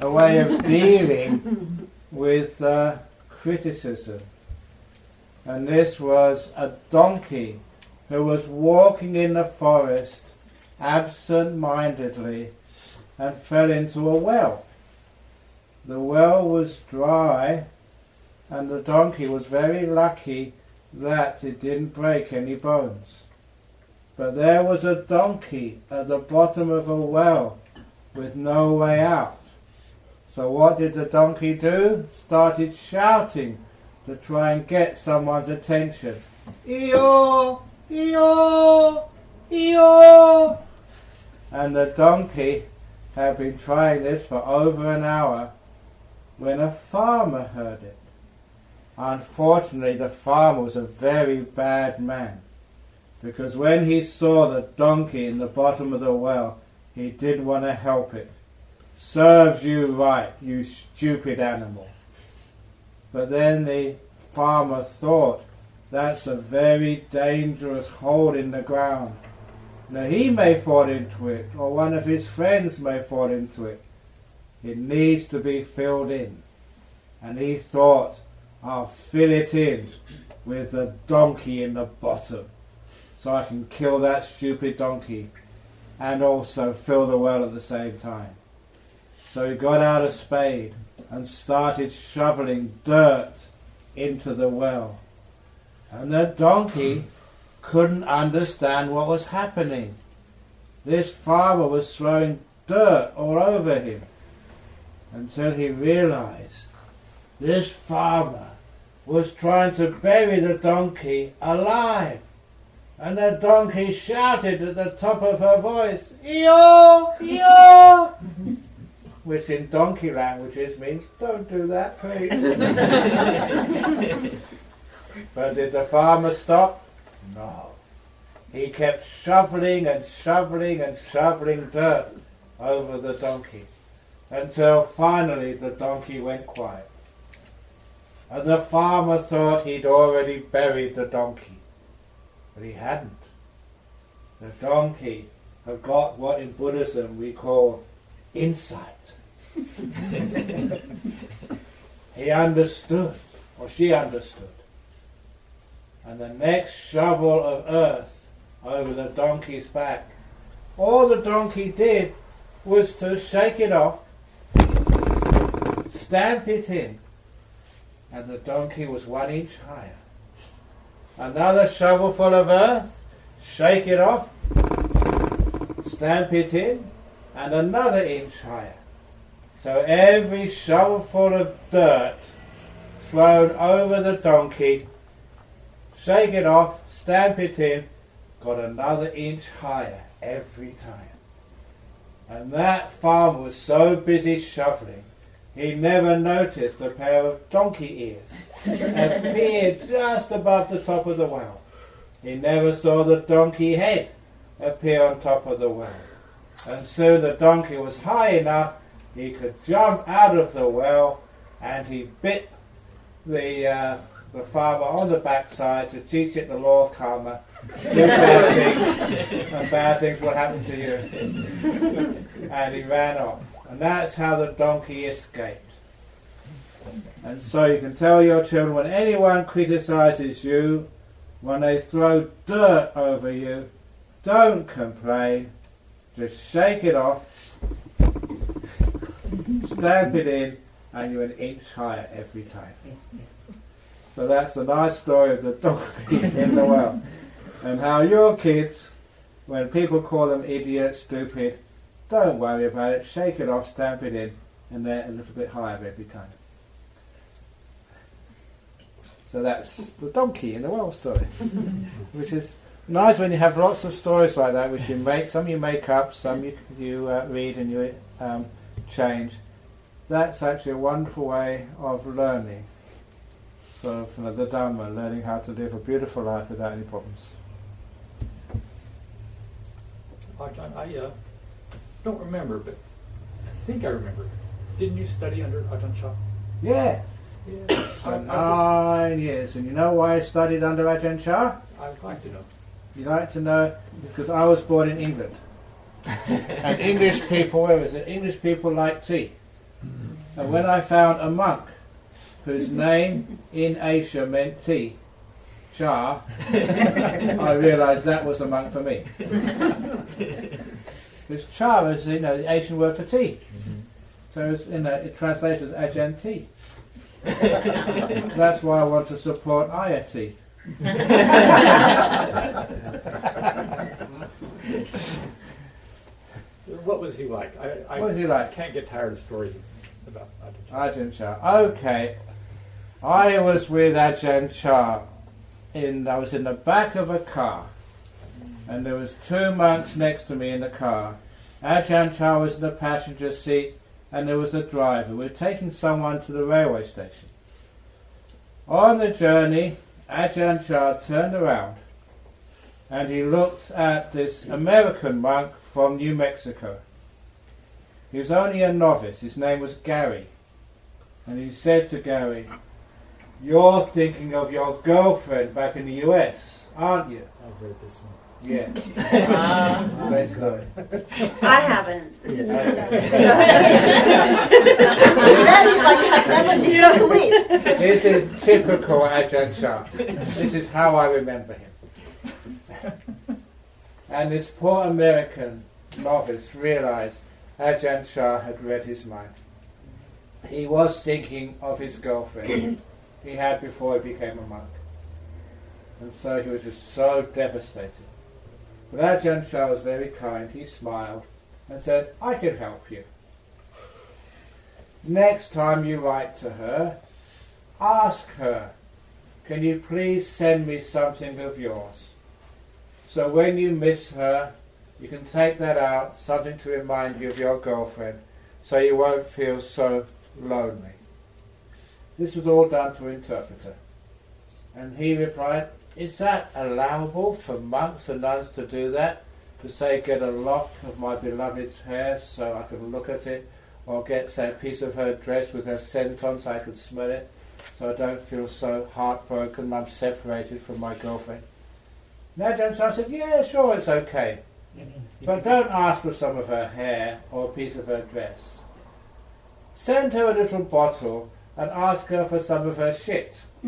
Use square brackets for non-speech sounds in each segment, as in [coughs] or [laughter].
a way of dealing with uh, criticism. And this was a donkey who was walking in the forest absent mindedly and fell into a well. The well was dry, and the donkey was very lucky that it didn't break any bones. But there was a donkey at the bottom of a well with no way out. So what did the donkey do? Started shouting to try and get someone's attention. Eeyore! Eeyore! Eeyore! And the donkey had been trying this for over an hour when a farmer heard it. Unfortunately, the farmer was a very bad man because when he saw the donkey in the bottom of the well, he didn't want to help it. Serves you right, you stupid animal. But then the farmer thought, that's a very dangerous hole in the ground. Now he may fall into it, or one of his friends may fall into it. It needs to be filled in. And he thought, I'll fill it in with the donkey in the bottom, so I can kill that stupid donkey and also fill the well at the same time. So he got out a spade and started shoveling dirt into the well. And the donkey couldn't understand what was happening. This farmer was throwing dirt all over him until he realized this farmer was trying to bury the donkey alive. And the donkey shouted at the top of her voice, Yo! Yo! Which in donkey languages means, don't do that, please. [laughs] but did the farmer stop? No. He kept shoveling and shoveling and shoveling dirt over the donkey until finally the donkey went quiet. And the farmer thought he'd already buried the donkey, but he hadn't. The donkey had got what in Buddhism we call insight. He understood, or she understood. And the next shovel of earth over the donkey's back, all the donkey did was to shake it off, stamp it in, and the donkey was one inch higher. Another shovelful of earth, shake it off, stamp it in, and another inch higher. So every shovelful of dirt thrown over the donkey, shake it off, stamp it in, got another inch higher every time. And that farmer was so busy shoveling he never noticed a pair of donkey ears [laughs] appeared just above the top of the well. He never saw the donkey head appear on top of the well. And soon the donkey was high enough he could jump out of the well and he bit the, uh, the farmer on the backside to teach it the law of karma. Bad things and bad things will happen to you. and he ran off. And that's how the donkey escaped. And so you can tell your children when anyone criticizes you, when they throw dirt over you, don't complain. Just shake it off, stamp it in, and you're an inch higher every time. So that's the nice story of the donkey [laughs] in the well. And how your kids, when people call them idiot, stupid, don't worry about it, shake it off, stamp it in, and they're a little bit higher every time. So that's the donkey in the well story, [laughs] which is nice when you have lots of stories like that, which you make. Some you make up, some you, you uh, read and you um, change. That's actually a wonderful way of learning. So, from the Dhamma, learning how to live a beautiful life without any problems. Ajahn, I uh, don't remember, but I think I remember. Didn't you study under Ajahn Chah? Yeah, Yeah. I, I nine years. And you know why I studied under Ajahn Chah? I'd like to know. You'd like to know because I was born in England, and English people, where was it? English people like tea. And when I found a monk whose name in Asia meant tea, Cha, I realised that was a monk for me. Because Cha is you know the Asian word for tea. So it's, you know, it translates as Ajahn tea. That's why I want to support tea. [laughs] What was he like? I, I What was he like? can't get tired of stories about Ajahn Chah. Ajahn Chah. Okay. I was with Ajahn Chah. In, I was in the back of a car. And there was two monks next to me in the car. Ajahn Chah was in the passenger seat and there was a driver. We were taking someone to the railway station. On the journey, Ajahn Chah turned around and he looked at this American monk from New Mexico. He was only a novice. His name was Gary. And he said to Gary, You're thinking of your girlfriend back in the US, aren't you? I've read this one. Yeah. Uh, Great story. I haven't. This is typical Ajahn Chah. This is how I remember him. [laughs] And this poor American novice realized Ajahn Chah had read his mind. He was thinking of his girlfriend [clears throat] he had before he became a monk. And so he was just so devastated. But Ajahn Chah was very kind. He smiled and said, I can help you. Next time you write to her, ask her, can you please send me something of yours? So when you miss her, you can take that out, something to remind you of your girlfriend, so you won't feel so lonely. This was all done through interpreter. And he replied, Is that allowable for monks and nuns to do that? To say, get a lock of my beloved's hair so I can look at it, or get say, a piece of her dress with her scent on so I can smell it, so I don't feel so heartbroken I'm separated from my girlfriend. Now Ajahn Chah said, Yeah, sure, it's okay. But don't ask for some of her hair or a piece of her dress. Send her a little bottle and ask her for some of her shit. [laughs]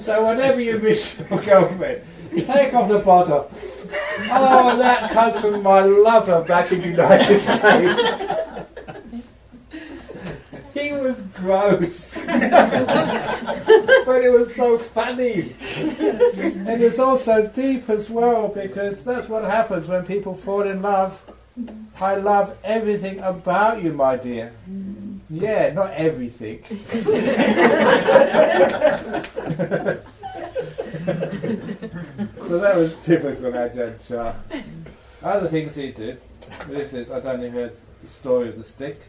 so whenever you miss your girlfriend, take off the bottle. Oh, that comes from my lover back in the United States. [laughs] he was gross. [laughs] but it was so funny. [laughs] And it's also deep as well because that's what happens when people fall in love. I love everything about you, my dear. Yeah, not everything. [laughs] so that was typical Ajahn Chah. Uh, other things he did, this is, I don't know if you heard the story of the stick.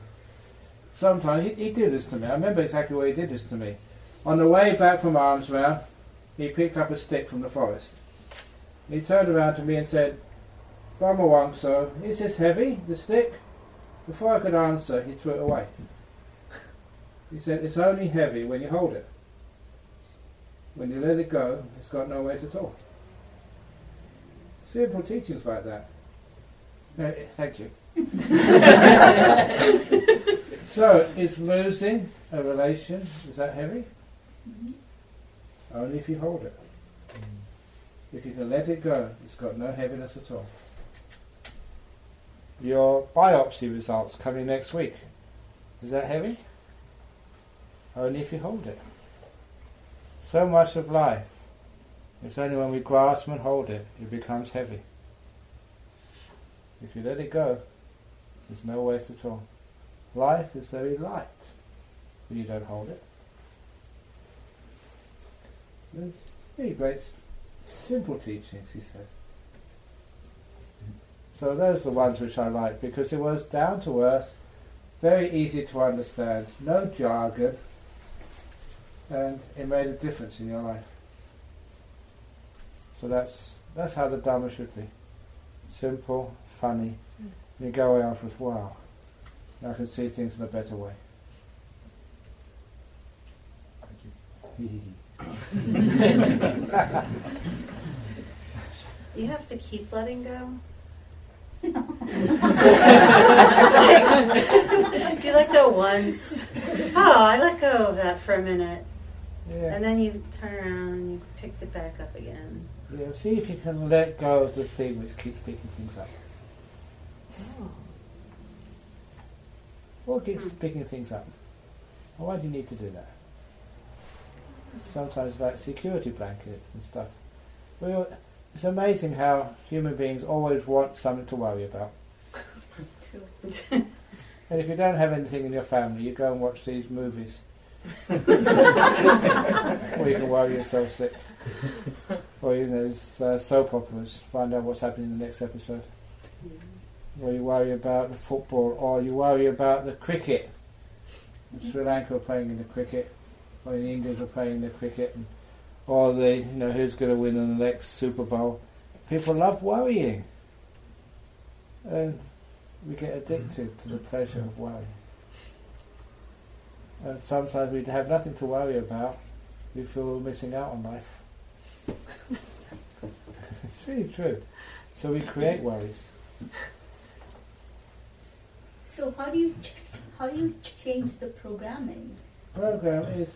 Sometimes he, he did this to me. I remember exactly why he did this to me. On the way back from Alms Round, he picked up a stick from the forest. He turned around to me and said, Brahmavamso, is this heavy, the stick? Before I could answer, he threw it away. [laughs] He said, it's only heavy when you hold it. When you let it go, it's got no weight at all. Simple teachings like that. No, eh, thank you. [laughs] so, is losing a relation, is that heavy? Mm-hmm. Only if you hold it. Mm. If you can let it go, it's got no heaviness at all. Your biopsy results coming next week. Is that heavy? Only if you hold it. So much of life. It's only when we grasp and hold it, it becomes heavy. If you let it go, there's no weight at all. Life is very light when you don't hold it. There's really great, simple teachings, he said. So those are the ones which I like because it was down to earth, very easy to understand, no jargon, and it made a difference in your life. So that's that's how the Dharma should be. Simple, funny. Mm. You go away afterwards, wow, I can see things in a better way. Thank You have to keep letting go. Like, [laughs] you let go once. Oh, I let go of that for a minute. Yeah. And then you turn around and you pick it back up again. yeah. See if you can let go of the thing which keeps picking things up. Or keeps Hmm. picking things up. Well, why do you need to do that? Sometimes like security blankets and stuff. Well, it's amazing how human beings always want something to worry about. [laughs] And if you don't have anything in your family, you go and watch these movies. [laughs] or you can worry yourself sick. Or you know, there's uh, soap operas, find out what's happening in the next episode. Or you worry about the football, or you worry about the cricket. Sri Lanka are playing in the cricket, or the Indians are playing in the cricket, and, or the you know who's going to win in the next Super Bowl. People love worrying, and we get addicted to the pleasure of worry. And sometimes we have nothing to worry about. We feel we're missing out on life. [laughs] it's really true. So we create worries. So how do you ch- how do you change the programming? program is,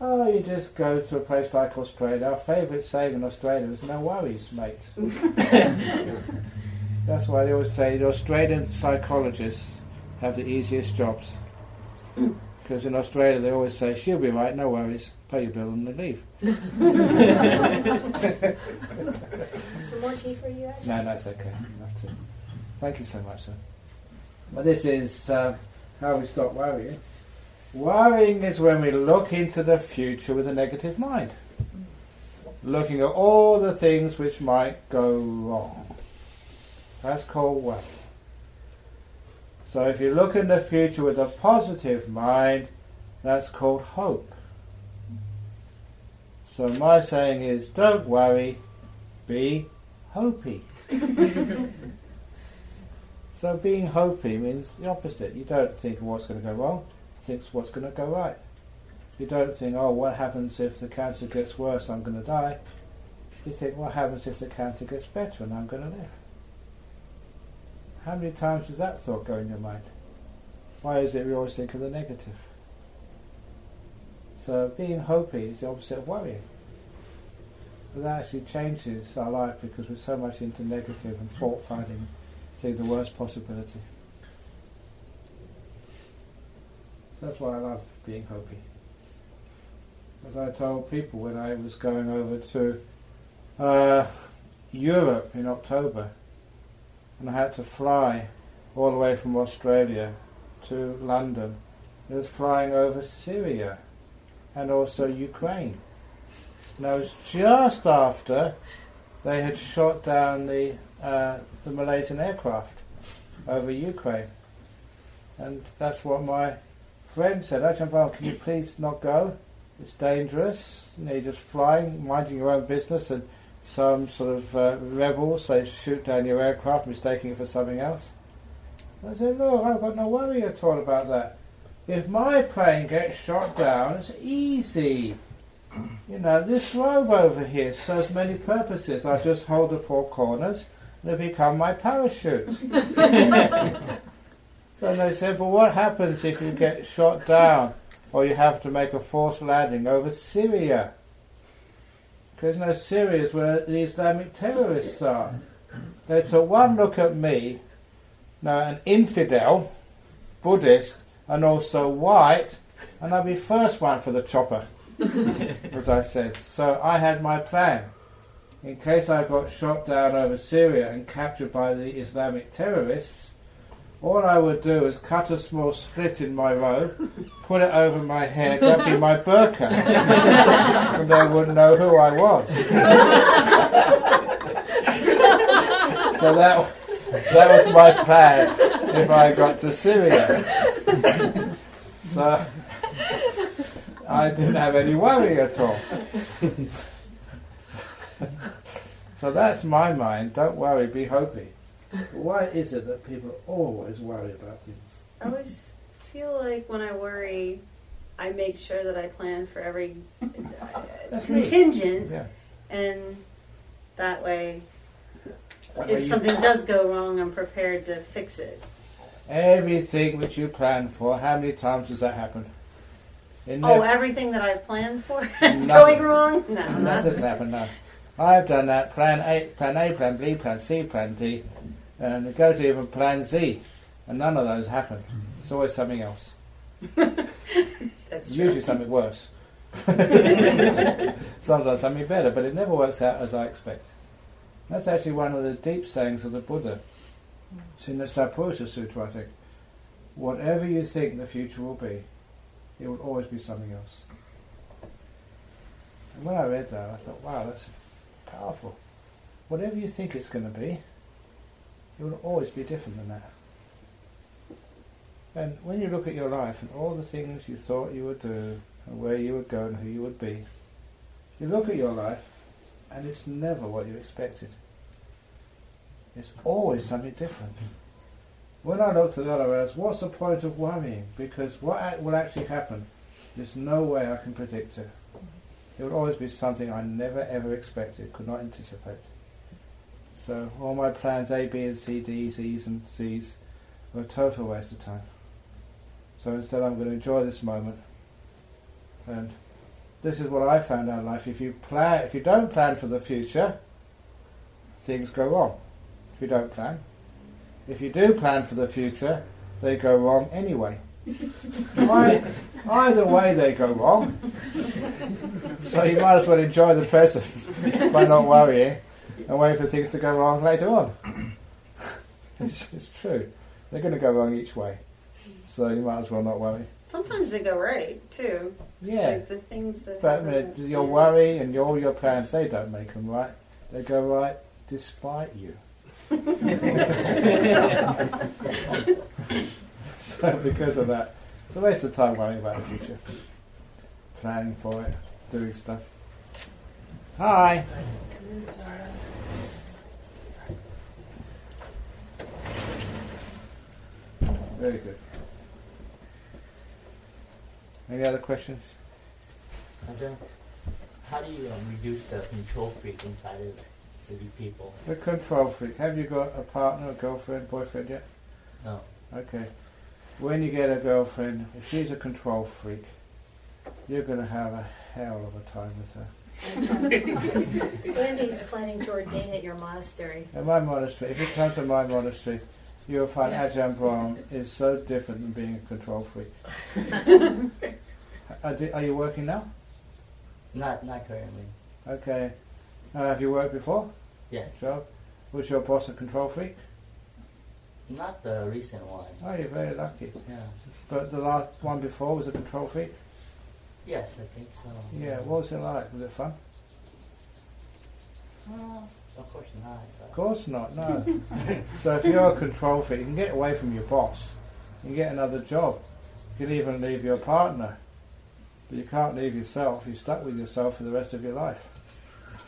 oh, you just go to a place like Australia. Our favourite saying in Australia is no worries, mate. [laughs] That's why they always say the Australian psychologists have the easiest jobs. Because in Australia they always say, she'll be right, no worries, pay your bill and then leave. [laughs] [laughs] Some more tea for you, Ed? No, that's okay. Enough to. Thank you so much, sir. Well, this is uh, how we stop worrying. Worrying is when we look into the future with a negative mind, looking at all the things which might go wrong. That's called worry. So if you look in the future with a positive mind, that's called hope. So my saying is, don't worry, be hopey. [laughs] so being hopey means the opposite. You don't think what's going to go wrong, you think what's going to go right. You don't think, oh, what happens if the cancer gets worse, I'm going to die. You think, what happens if the cancer gets better and I'm going to live? How many times does that thought go in your mind? Why is it we always think of the negative? So being hopey is the opposite of worrying. But that actually changes our life because we're so much into negative and fault finding, seeing the worst possibility. That's why I love being hopey. As I told people when I was going over to uh, Europe in October, and I had to fly all the way from Australia to London. I was flying over Syria and also Ukraine. And that was just after they had shot down the uh, the Malaysian aircraft over Ukraine. And that's what my friend said. Ajahn Brahm, can you please not go? It's dangerous. You know, you're just flying, minding your own business, and some sort of uh, rebels, they shoot down your aircraft, mistaking it for something else. I said, look, I've got no worry at all about that. If my plane gets shot down, it's easy. You know, this robe over here serves many purposes. I just hold the four corners and it become my parachute. [laughs] [laughs] and they said, but what happens if you get shot down or you have to make a forced landing over Syria? Because you know, Syria is where the Islamic terrorists are. They took one look at me, now an infidel, Buddhist, and also white, and I'd be first one for the chopper, [laughs] as I said. So I had my plan. In case I got shot down over Syria and captured by the Islamic terrorists, all I would do is cut a small slit in my robe, put it over my head, that'd be my burqa, [laughs] and they wouldn't know who I was. [laughs] so that that was my plan if I got to Syria. so I didn't have any worry at all. so that's my mind. Don't worry, be hopey. Why is it that people always worry about things? I always feel like when I worry, I make sure that I plan for every [laughs] uh, contingent, Yeah. and that way, That way if you- something does go wrong, I'm prepared to fix it. Everything which you plan for, how many times does that happen? It Oh, everything that I've planned for going wrong? No, that doesn't happen, no. I've done that. Plan A, plan A, plan B, plan C, plan D, and it goes to even plan Z, and none of those happen. It's always something else. [laughs] That's true. Usually something worse. [laughs] Sometimes something better, but it never works out as I expect. That's actually one of the deep sayings of the Buddha. It's in the Sappurusha Sutra, I think. Whatever you think the future will be, it will always be something else. And when I read that, I thought, wow, that's powerful. Whatever you think it's going to be, it will always be different than that. And when you look at your life and all the things you thought you would do and where you would go and who you would be, you look at your life and it's never what you expected. It's always something different. When I looked at that, I realized, what's the point of worrying? Because what will actually happen, there's no way I can predict it. It will always be something I never ever expected, could not anticipate. So all my plans A, B and C, D, Z's and C's were a total waste of time. So instead I'm going to enjoy this moment. And this is what I found out in life. If you plan, if you don't plan for the future, things go wrong. If you don't plan. If you do plan for the future, they go wrong anyway. [laughs] Ei- Either way they go wrong. So you might as well enjoy the present [laughs] by not worrying and wait for things to go wrong later on. [coughs] It's, it's true. They're going to go wrong each way. So you might as well not worry. Sometimes they go right too. Yeah. Like the things that. But happen- uh, your yeah. worry and your, all your plans, they don't make them right. They go right despite you. [laughs] so because of that, it's a waste of time worrying about the future. Planning for it, doing stuff. Hi. Very good. Any other questions? Ajahn, how do you um, reduce the control freak inside of the you people? The control freak. Have you got a partner, a girlfriend, boyfriend yet? No. Okay. When you get a girlfriend, if she's a control freak, you're going to have a hell of a time with her. [laughs] Andy's planning to ordain at your monastery. At my monastery, if you comes to my monastery, you'll find Ajahn Brahm is so different than being a control freak. [laughs] are, di- are you working now? Not not currently. Okay. Uh, have you worked before? Yes. Job? Was your boss a control freak? Not the recent one. Oh, you're very lucky. Yeah. But the last one before was a control freak? Yes, I think so. Yeah, what was it like? Was it fun? Well, of course not. Of course not, no. [laughs] so if you're a control freak, you can get away from your boss. You can get another job. You can even leave your partner. But you can't leave yourself. You're stuck with yourself for the rest of your life.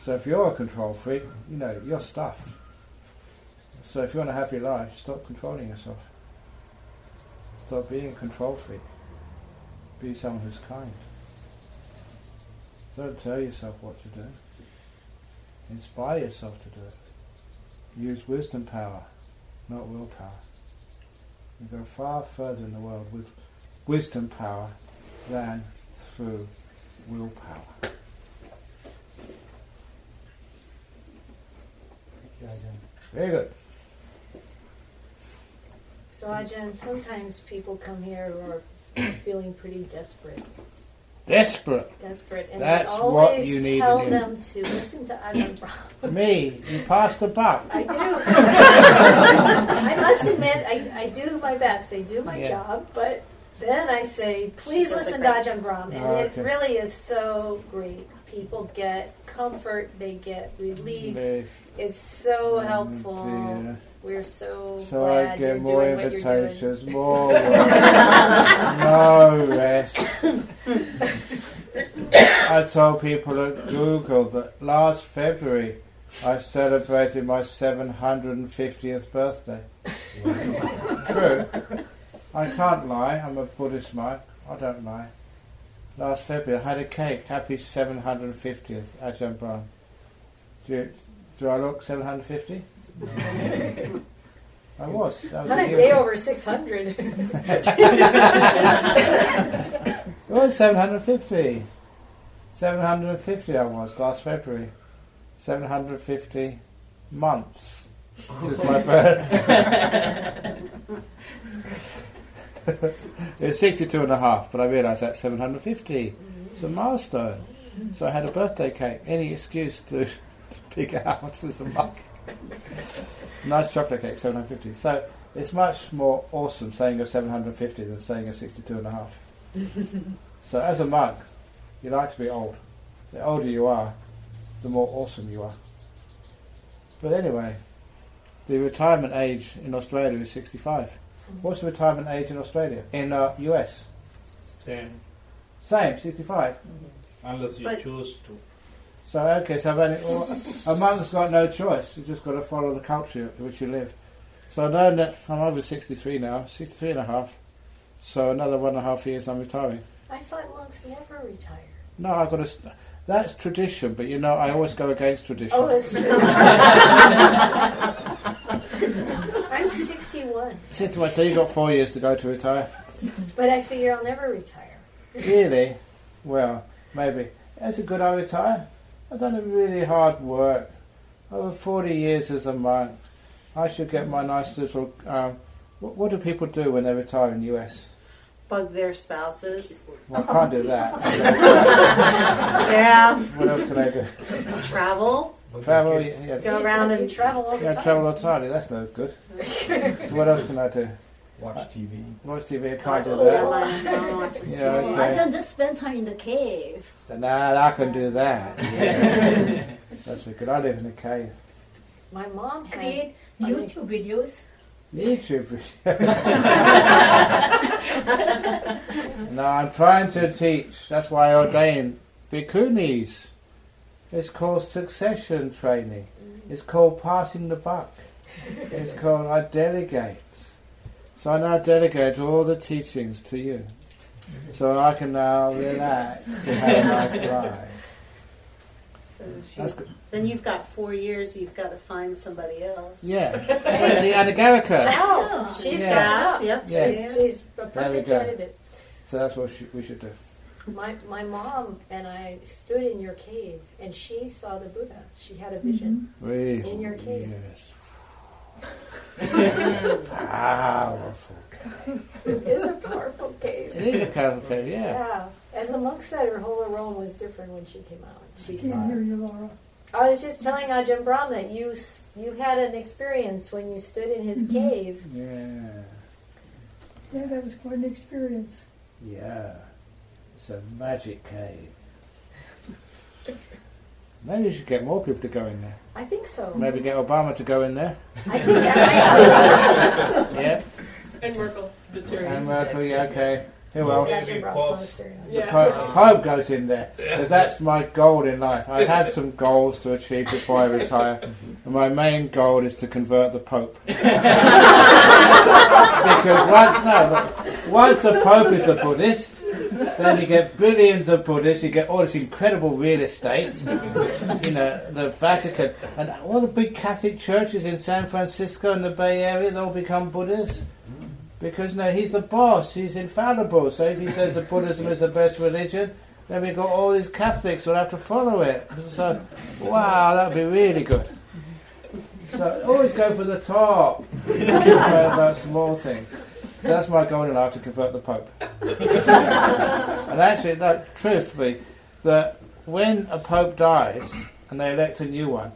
So if you're a control freak, you know, you're stuff. So if you want a happy life, stop controlling yourself. Stop being a control freak. Be someone who's kind. Don't tell yourself what to do. Inspire yourself to do it. Use wisdom power, not willpower. You go far further in the world with wisdom power than through willpower. Very good. So Ajahn, sometimes people come here who are [clears throat] feeling pretty desperate. Desperate. Desperate. And That's I what you need tell them to listen to Ajahn Brahm. Me, you passed the buck. I do. [laughs] I must admit, I, I do my best. I do my Yeah. job, but then I say, please listen to great Ajahn Brahm. And Oh, it really is so great. People get comfort, they get relief. Very- It's so Mm, helpful. dear. We're so, So glad I get more invitations, [laughs] more work, no rest. I told people at Google that last February I celebrated my 750th birthday. True. I can't lie, I'm a Buddhist monk, I don't lie. Last February I had a cake, happy 750th, Ajahn Brahm. Do, you, do I look 750? I was. I was Not a day over 600. It was 750. 750 I was last February. 750 months since my [laughs] birth. it was 62 and a half, but I realised that's 750. It's a milestone. So I had a birthday cake. Any excuse to, to [laughs] pick out was a monk. Nice chocolate cake, 750. So it's much more awesome saying you're 750 than saying you're 62 and a half. [laughs] So as a monk, you like to be old. The older you are, the more awesome you are. But anyway, the retirement age in Australia is 65. What's the retirement age in Australia? In uh, US? Same. Same, 65. Unless you But- choose to. So okay, so I've only, well, a monk's got no choice. You just got to follow the culture in which you live. So I know that I'm over 63 now, 63 and a half. So another one and a half years I'm retiring. I thought monks never retire. No, I've got to. That's tradition, but you know, I always go against tradition. Oh, that's true. [laughs] I'm 61, Sister, what, so you got four years to go to retire? but I figure I'll never retire. Really? Well, maybe. That's a good I retire. I've done a really hard work. Over 40 years as a monk. I should get my nice little. Um, what, what do people do when they retire in the US? Bug their spouses. Well, I can't do that. [laughs] Yeah. what else can I do? Travel. Travel, yeah, Go around and travel all the yeah, time. travel all the time. That's no good. [laughs] What else can I do? Watch uh, TV. Watch TV, I can't do Oh, that. my mom watches Yeah, TV. okay. Why don't just spend time in the cave? So nah, I can do that. Yeah. [laughs] That's so good. I live in a cave. My mom had. Create I mean- YouTube videos. YouTube. [laughs] [laughs] no, I'm trying to teach. That's why I ordained bhikkhunis. It's called succession training. Mm. It's called passing the buck. It's called I delegate. So I now delegate all the teachings to you. So I can now relax and have a [laughs] nice life. So she, then you've got four years. You've got to find somebody else. Yeah. [laughs] the Anagarika. Oh, she's Yeah. yeah. up. Yep. Yeah. She's, she's a perfect candidate. So that's what sh- we should do. My, my mom and I stood in your cave, and she saw the Buddha. She had a vision. We, In your cave. Yes. Powerful. cave. [laughs] It is a powerful cave. It is a powerful cave, yeah. Yeah. As the monk said, her whole aroma was different when she came out. She saw Can't hear you, Laura. I was just telling Ajahn Brahm that you you had an experience when you stood in his Mhm. cave. Yeah. Yeah, that was quite an experience. Yeah. It's a magic cave. Maybe you should get more people to go in there. I think so. Maybe get Obama to go in there. I think that might [laughs] Yeah. And Merkel, the Tyrians. And Merkel, yeah, okay. Who else? be Ajahn Brahm's. The Pope, the Pope goes in there. Because that's my goal in life. I have some goals to achieve before I retire. And my main goal is to convert the Pope. [laughs] because once, no, once the Pope is a Buddhist, then you get billions of Buddhists, you get all this incredible real estate, [laughs] you know, the Vatican, and all the big Catholic churches in San Francisco and the Bay Area, they all become Buddhists. Because no, he's the boss. He's infallible. So if he says that Buddhism is the best religion, then we've got all these Catholics who have to follow it. So, wow, that'd be really good. So always go for the top. Don't worry about small things. So that's my goal in life to convert the Pope. [laughs] and actually, no, truthfully, that when a Pope dies and they elect a new one,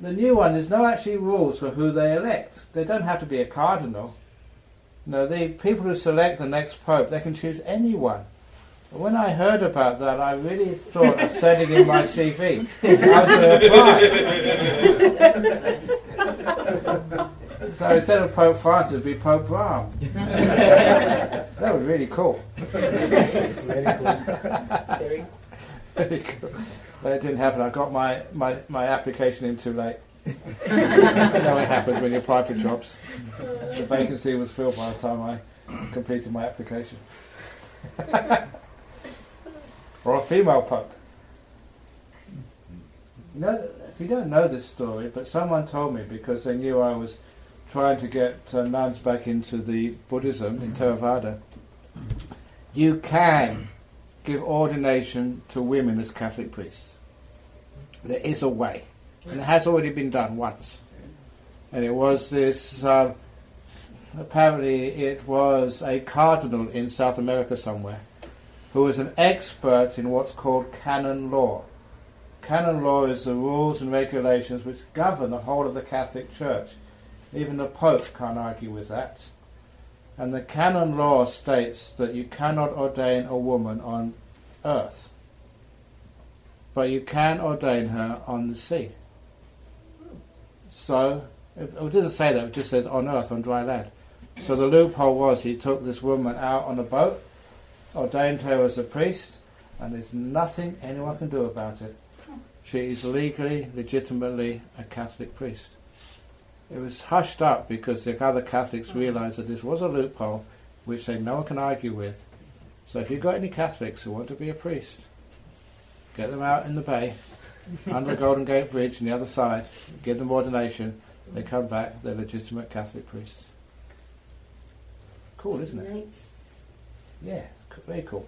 the new one there's no actually rules for who they elect. They don't have to be a cardinal. No, the people who select the next pope, they can choose anyone. When I heard about that, I really thought of sending in my CV. I was going to apply. [laughs] So instead of Pope Francis, it'd be Pope Brahm. [laughs] that was really cool. Very Very cool. But it didn't happen. I got my, my, my application in too late. you know what happens when you apply for jobs. The vacancy was filled by the time I completed my application. [laughs] or a female pope. You know, if you don't know this story, but someone told me because they knew I was trying to get uh, nuns back into the Buddhism in Theravada, you can give ordination to women as Catholic priests. There is a way, and it has already been done once. And it was this. Uh, apparently, it was a cardinal in South America somewhere who was an expert in what's called canon law. Canon law is the rules and regulations which govern the whole of the Catholic Church. Even the Pope can't argue with that. And the canon law states that you cannot ordain a woman on earth, but you can ordain her on the sea. So, it, doesn't say that, it just says on earth, on dry land. So the loophole was he took this woman out on a boat, ordained her as a priest, and there's nothing anyone can do about it. She is legally, legitimately a Catholic priest. It was hushed up because the other Catholics realised that this was a loophole which they no one can argue with. So if you've got any Catholics who want to be a priest, get them out in the bay, [laughs] under the Golden Gate Bridge on the other side, give them ordination, they come back, they're legitimate Catholic priests. Cool, isn't it? Nice. Yeah, very cool.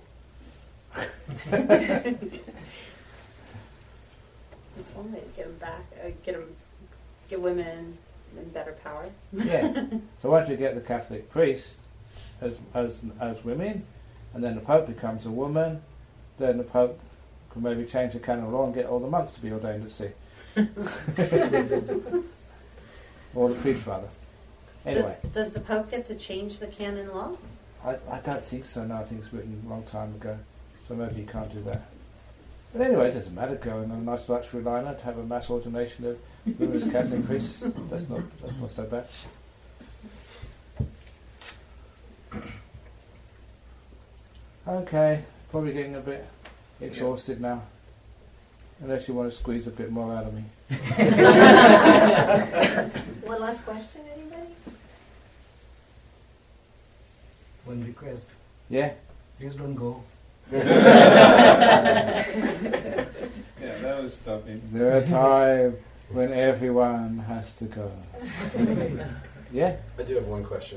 [laughs] It's to get them back, uh, get them, get women in better power. Yeah. [laughs] so once you get the Catholic priests as, as, as women, and then the Pope becomes a woman, then the Pope can maybe change the canon law and get all the monks to be ordained at sea. [laughs] or the priests, rather. Anyway, Does, does the Pope get to change the canon law? I, I don't think so. No, I think it's written a long time ago. So maybe you can't do that. But anyway, it doesn't matter going on a nice luxury liner to have a mass ordination of women as Catholic priests. That's not, that's not so bad. Okay, probably getting a bit exhausted now. Unless you want to squeeze a bit more out of me. [laughs] One last question, anybody? One request. Yeah? Please don't go. [laughs] [laughs] Yeah, that was stopping. There are times when everyone has to go. [laughs] Yeah? I do have one question.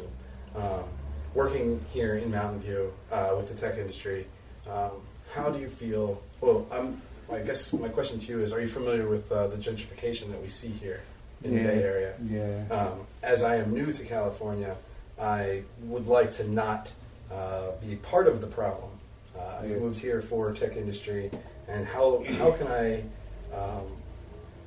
Um, working here in Mountain View uh, with the tech industry, um, how do you feel? Well, I'm, I guess my question to you is: Are you familiar with uh, the gentrification that we see here in yeah. the Bay Area? Yeah. Um, as I am new to California, I would like to not uh, be part of the problem. Uh, I Yeah. moved here for tech industry, and how how can I um,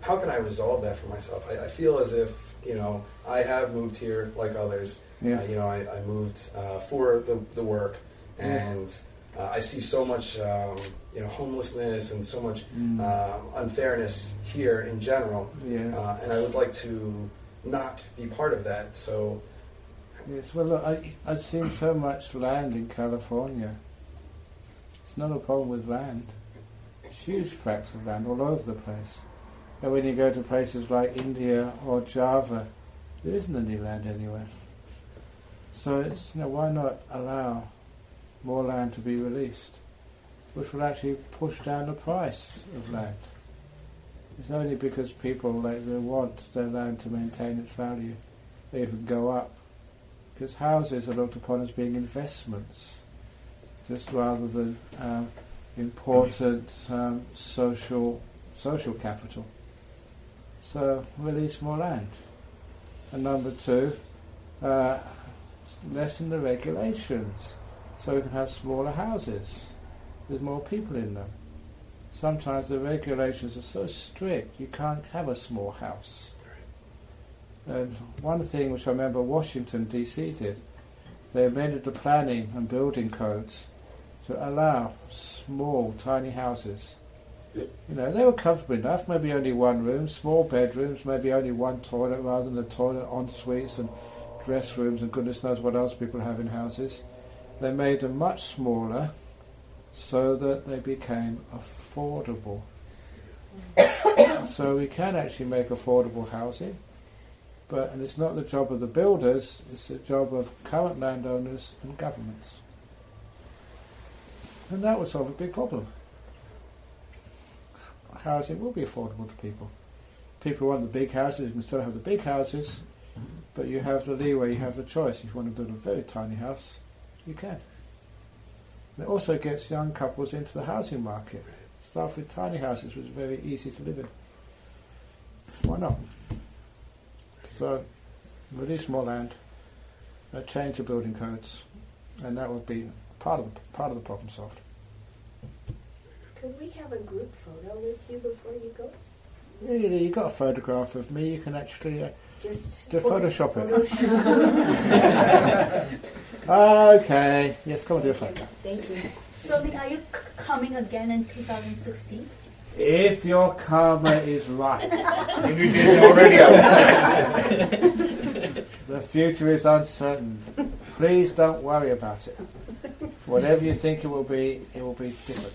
how can I resolve that for myself? I, I feel as if you know I have moved here like others. Yeah. Uh, you know, I, I moved uh, for the, the work, and uh, I see so much um, you know homelessness and so much Mm. um, unfairness here in general. Yeah. Uh, and I would like to not be part of that. So Yes, well, look, I, I've seen so much land in California. It's not a problem with land. It's huge tracts of land all over the place. When you go to places like India or Java, there isn't any land anywhere. So it's, you know, why not allow more land to be released, which will actually push down the price of land. It's only because people like they want their land to maintain its value, they even go up because houses are looked upon as being investments, just rather than um, important um, social social capital. So release more land. And number two, uh, lessen the regulations so we can have smaller houses with more people in them. Sometimes the regulations are so strict you can't have a small house. And one thing which I remember Washington D.C. did, they amended the planning and building codes to allow small, tiny houses. You know, they were comfortable enough, maybe only one room, small bedrooms, maybe only one toilet rather than the toilet, en suites and dress rooms and goodness knows what else people have in houses. They made them much smaller so that they became affordable. so we can actually make affordable housing, but and it's not the job of the builders, it's the job of current landowners and governments. And that would solve a big problem. Housing will be affordable to people. People want the big houses, you can still have the big houses, But you have the leeway, you have the choice. If you want to build a very tiny house, you can. And it also gets young couples into the housing market. Start with tiny houses, which very easy to live in. Why not? So, release more land, uh, change the building codes, and that would be part of the, part of the problem solved. Could we have a group photo with you before you go? Really, you got a photograph of me. You can actually uh, Just Do photo- Photoshop it. [laughs] Okay. Yes, come and do a photo. Thank you. So then are you c- coming again in 2016? If your karma is right, [laughs] And you did already. [laughs] the future is uncertain. Please don't worry about it. Whatever you think it will be, it will be different.